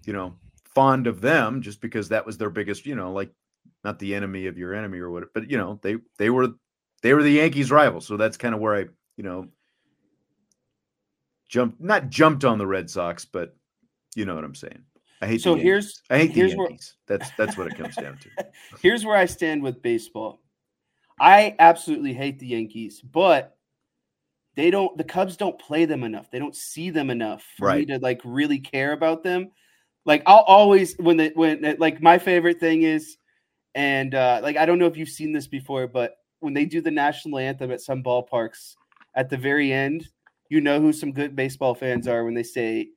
Speaker 2: you know, fond of them just because that was their biggest, you know, like not the enemy of your enemy or what, but you know, they they were they were the Yankees rival. So that's kind of where I, you know, jumped not jumped on the Red Sox, but you know what I'm saying. I hate
Speaker 3: so here's
Speaker 2: I hate
Speaker 3: here's
Speaker 2: the Yankees. Where, that's that's what it comes down to.
Speaker 3: Here's where I stand with baseball. I absolutely hate the Yankees, but they don't the Cubs don't play them enough. They don't see them enough for
Speaker 2: right.
Speaker 3: me to like really care about them. Like I'll always when the when like my favorite thing is and uh like I don't know if you've seen this before, but when they do the national anthem at some ballparks at the very end, you know who some good baseball fans are when they say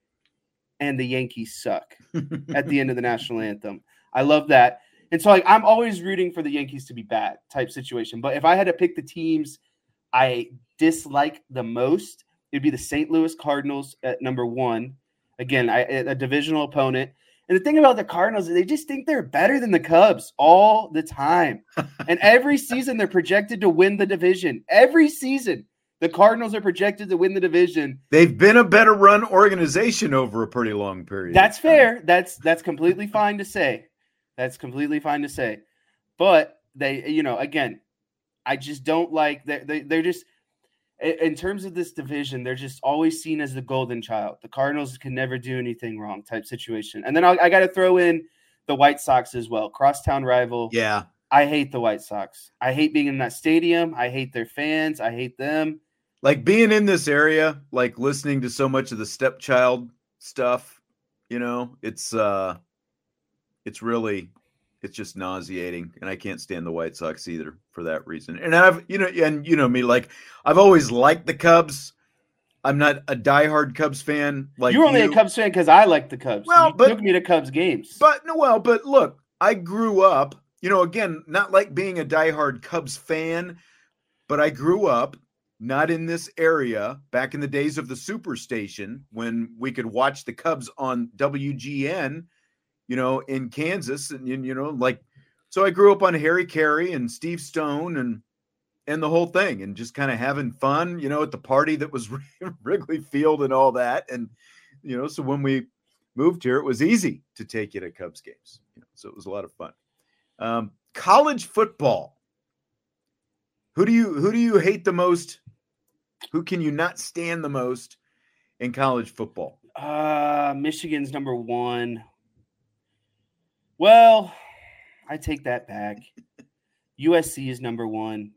Speaker 3: and the Yankees suck at the end of the national anthem. I love that. And so like I'm always rooting for the Yankees to be bad type situation. But if I had to pick the teams I dislike the most, it'd be the St. Louis Cardinals at number 1. Again, I, a divisional opponent. And the thing about the Cardinals is they just think they're better than the Cubs all the time. and every season they're projected to win the division. Every season. The Cardinals are projected to win the division.
Speaker 2: They've been a better run organization over a pretty long period.
Speaker 3: That's fair. That's that's completely fine to say. That's completely fine to say. But they, you know, again, I just don't like that they, they're just in terms of this division, they're just always seen as the golden child. The Cardinals can never do anything wrong type situation. And then I'll, i got to throw in the White Sox as well, crosstown rival.
Speaker 2: Yeah.
Speaker 3: I hate the White Sox. I hate being in that stadium. I hate their fans. I hate them
Speaker 2: like being in this area, like listening to so much of the stepchild stuff, you know, it's uh it's really it's just nauseating and I can't stand the White Sox either for that reason. And I've you know and you know me like I've always liked the Cubs. I'm not a diehard Cubs fan like
Speaker 3: You're only
Speaker 2: you.
Speaker 3: a Cubs fan cuz I like the Cubs.
Speaker 2: Well,
Speaker 3: you
Speaker 2: but,
Speaker 3: took me to Cubs games.
Speaker 2: But no well, but look, I grew up, you know, again, not like being a diehard Cubs fan, but I grew up not in this area back in the days of the superstation when we could watch the Cubs on WGN, you know, in Kansas. And, you know, like, so I grew up on Harry Caray and Steve Stone and, and the whole thing and just kind of having fun, you know, at the party that was Wrigley Field and all that. And, you know, so when we moved here, it was easy to take you to Cubs games. You know, so it was a lot of fun. Um, college football. Who do you who do you hate the most who can you not stand the most in college football?
Speaker 3: Uh, Michigan's number one. Well, I take that back. USC is number one,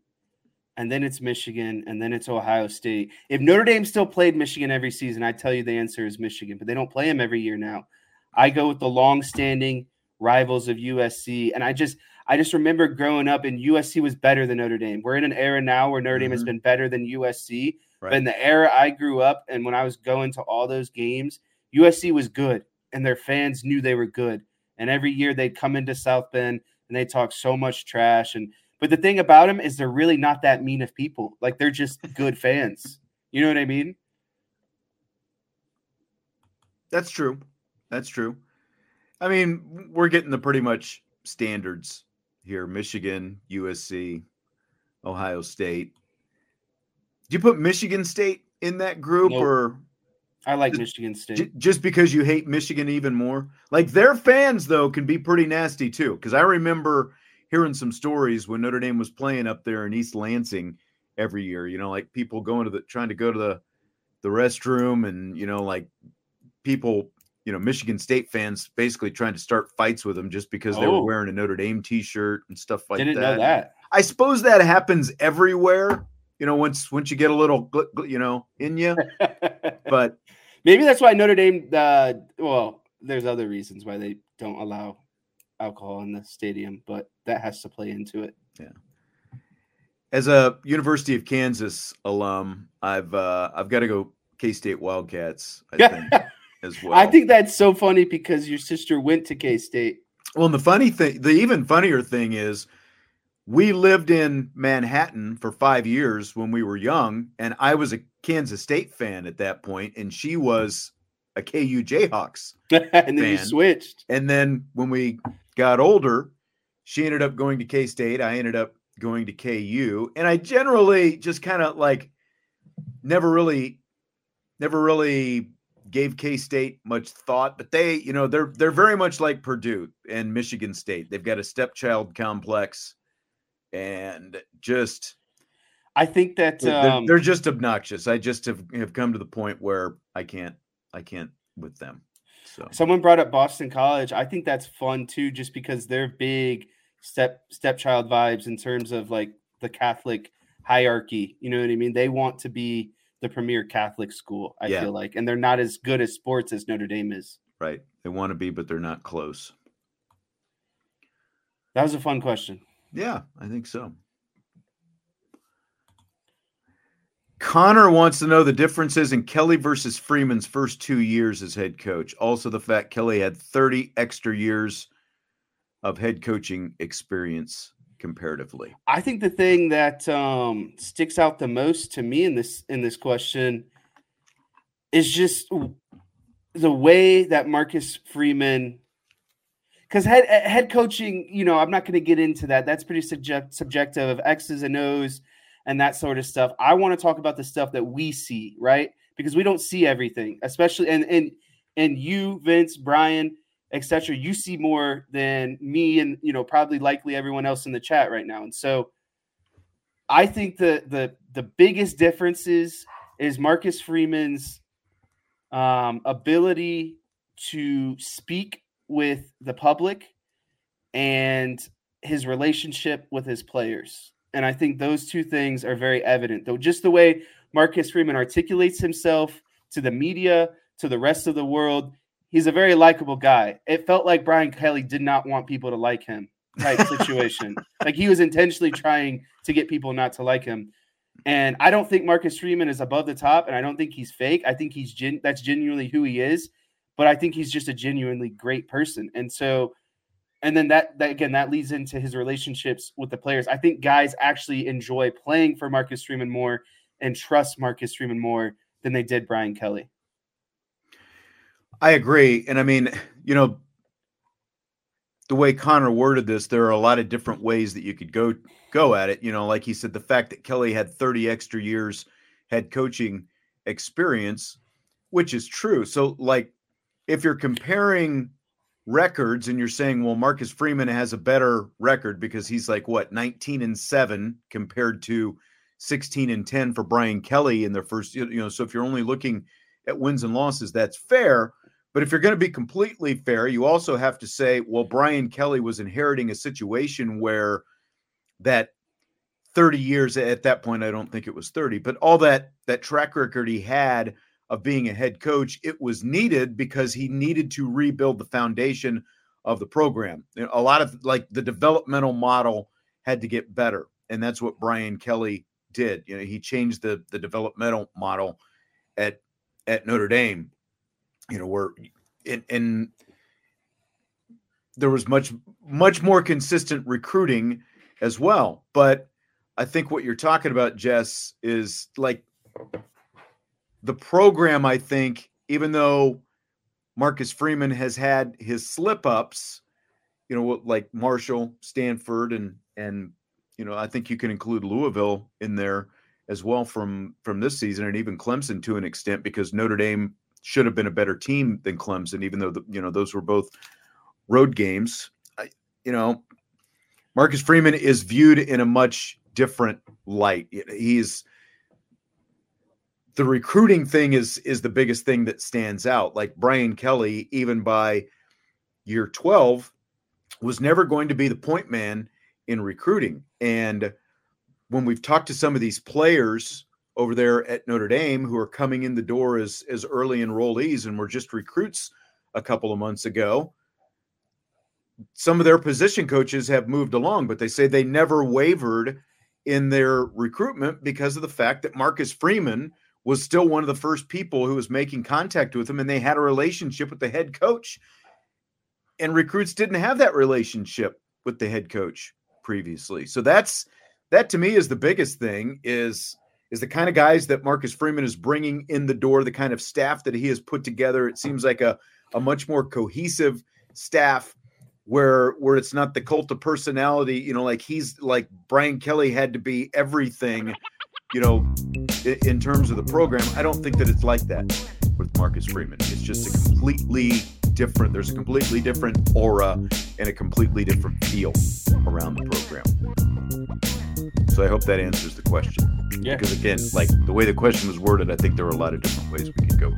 Speaker 3: and then it's Michigan, and then it's Ohio State. If Notre Dame still played Michigan every season, I tell you the answer is Michigan, but they don't play them every year now. I go with the long-standing rivals of USC, and I just I just remember growing up and USC was better than Notre Dame. We're in an era now where Notre Dame mm-hmm. has been better than USC. Right. But in the era I grew up and when I was going to all those games, USC was good and their fans knew they were good. And every year they'd come into South Bend and they talk so much trash. And but the thing about them is they're really not that mean of people. Like they're just good fans. You know what I mean?
Speaker 2: That's true. That's true. I mean, we're getting the pretty much standards here Michigan, USC, Ohio State. Do you put Michigan State in that group nope. or
Speaker 3: I like just, Michigan State.
Speaker 2: just because you hate Michigan even more? Like their fans though can be pretty nasty too cuz I remember hearing some stories when Notre Dame was playing up there in East Lansing every year, you know, like people going to the trying to go to the the restroom and you know like people you know, Michigan State fans basically trying to start fights with them just because oh. they were oh. wearing a Notre Dame T-shirt and stuff like
Speaker 3: Didn't
Speaker 2: that.
Speaker 3: Know that.
Speaker 2: I suppose that happens everywhere. You know, once once you get a little, you know, in you. but
Speaker 3: maybe that's why Notre Dame. Uh, well, there's other reasons why they don't allow alcohol in the stadium, but that has to play into it.
Speaker 2: Yeah. As a University of Kansas alum, I've uh, I've got to go K State Wildcats. I think as well.
Speaker 3: I think that's so funny because your sister went to K State.
Speaker 2: Well, and the funny thing, the even funnier thing is, we lived in Manhattan for five years when we were young, and I was a Kansas State fan at that point, and she was a KU Jayhawks.
Speaker 3: and then fan. you switched.
Speaker 2: And then when we got older, she ended up going to K State. I ended up going to KU, and I generally just kind of like never really, never really gave K State much thought, but they, you know, they're they're very much like Purdue and Michigan State. They've got a stepchild complex, and just.
Speaker 3: I think that
Speaker 2: they're,
Speaker 3: um,
Speaker 2: they're just obnoxious. I just have, have come to the point where I can't I can't with them. So
Speaker 3: someone brought up Boston College. I think that's fun too, just because they're big step stepchild vibes in terms of like the Catholic hierarchy. You know what I mean? They want to be the premier Catholic school, I
Speaker 2: Yeah.
Speaker 3: feel like. And they're not as good at sports as Notre Dame is.
Speaker 2: right, they want to be, but they're not close.
Speaker 3: That was a fun question.
Speaker 2: Yeah, I think so. Connor wants to know the differences in Kelly versus Freeman's first two years as head coach. Also, the fact Kelly had 30 extra years of head coaching experience comparatively.
Speaker 3: I think the thing that um, sticks out the most to me in this in this question is just the way that Marcus Freeman, because head head coaching, you know, I'm not going to get into that. That's pretty subject, subjective of X's and O's and that sort of stuff. I want to talk about the stuff that we see, right? Because we don't see everything, especially and and and you, Vince, Brian, etc. You see more than me and you know probably likely everyone else in the chat right now. And so I think the the the biggest differences is Marcus Freeman's um, ability to speak with the public and his relationship with his players. And I think those two things are very evident, though. Just the way Marcus Freeman articulates himself to the media, to the rest of the world, he's a very likable guy. It felt like Brian Kelly did not want people to like him type situation. like he was intentionally trying to get people not to like him. And I don't think Marcus Freeman is above the top, and I don't think he's fake. I think he's gen- that's genuinely who he is. But I think he's just a genuinely great person. And so, and then that that again that leads into his relationships with the players. I think guys actually enjoy playing for Marcus Freeman more and trust Marcus Freeman more than they did Brian Kelly.
Speaker 2: I agree. And I mean, you know, the way Connor worded this, there are a lot of different ways that you could go go at it. You know, like he said, the fact that Kelly had 30 extra years head coaching experience, which is true. So, like, if you're comparing records and you're saying, well, Marcus Freeman has a better record because he's like what 19 and 7 compared to 16 and 10 for Brian Kelly in their first, you know, so if you're only looking at wins and losses, that's fair. But if you're going to be completely fair, you also have to say, well, Brian Kelly was inheriting a situation where that 30 years at that point, I don't think it was 30, but all that that track record he had of being a head coach, it was needed because he needed to rebuild the foundation of the program. A lot of like the developmental model had to get better, and that's what Brian Kelly did. You know, he changed the the developmental model at at Notre Dame. You know, where in, in there was much much more consistent recruiting as well. But I think what you're talking about, Jess, is like the program. I think even though Marcus Freeman has had his slip ups, you know, like Marshall, Stanford, and and you know, I think you can include Louisville in there as well from from this season, and even Clemson to an extent because Notre Dame should have been a better team than Clemson, even though the, you know those were both road games. I, you know, Marcus Freeman is viewed in a much different light. He's the recruiting thing is is the biggest thing that stands out. Like Brian Kelly, even by year 12, was never going to be the point man in recruiting. And when we've talked to some of these players over there at Notre Dame who are coming in the door as as early enrollees and were just recruits a couple of months ago, some of their position coaches have moved along, but they say they never wavered in their recruitment because of the fact that Marcus Freeman was still one of the first people who was making contact with them and they had a relationship with the head coach. And recruits didn't have that relationship with the head coach previously. So that's that to me is the biggest thing is is the kind of guys that Marcus Freeman is bringing in the door, the kind of staff that he has put together. It seems like a a much more cohesive staff where where it's not the cult of personality, you know, like he's like Brian Kelly had to be everything, you know, in terms of the program, I don't think that it's like that with Marcus Freeman. It's just a completely different. There's a completely different aura and a completely different feel around the program. So I hope that answers the question.
Speaker 3: Yeah.
Speaker 2: Because again, like the way the question was worded, I think there are a lot of different ways we could go.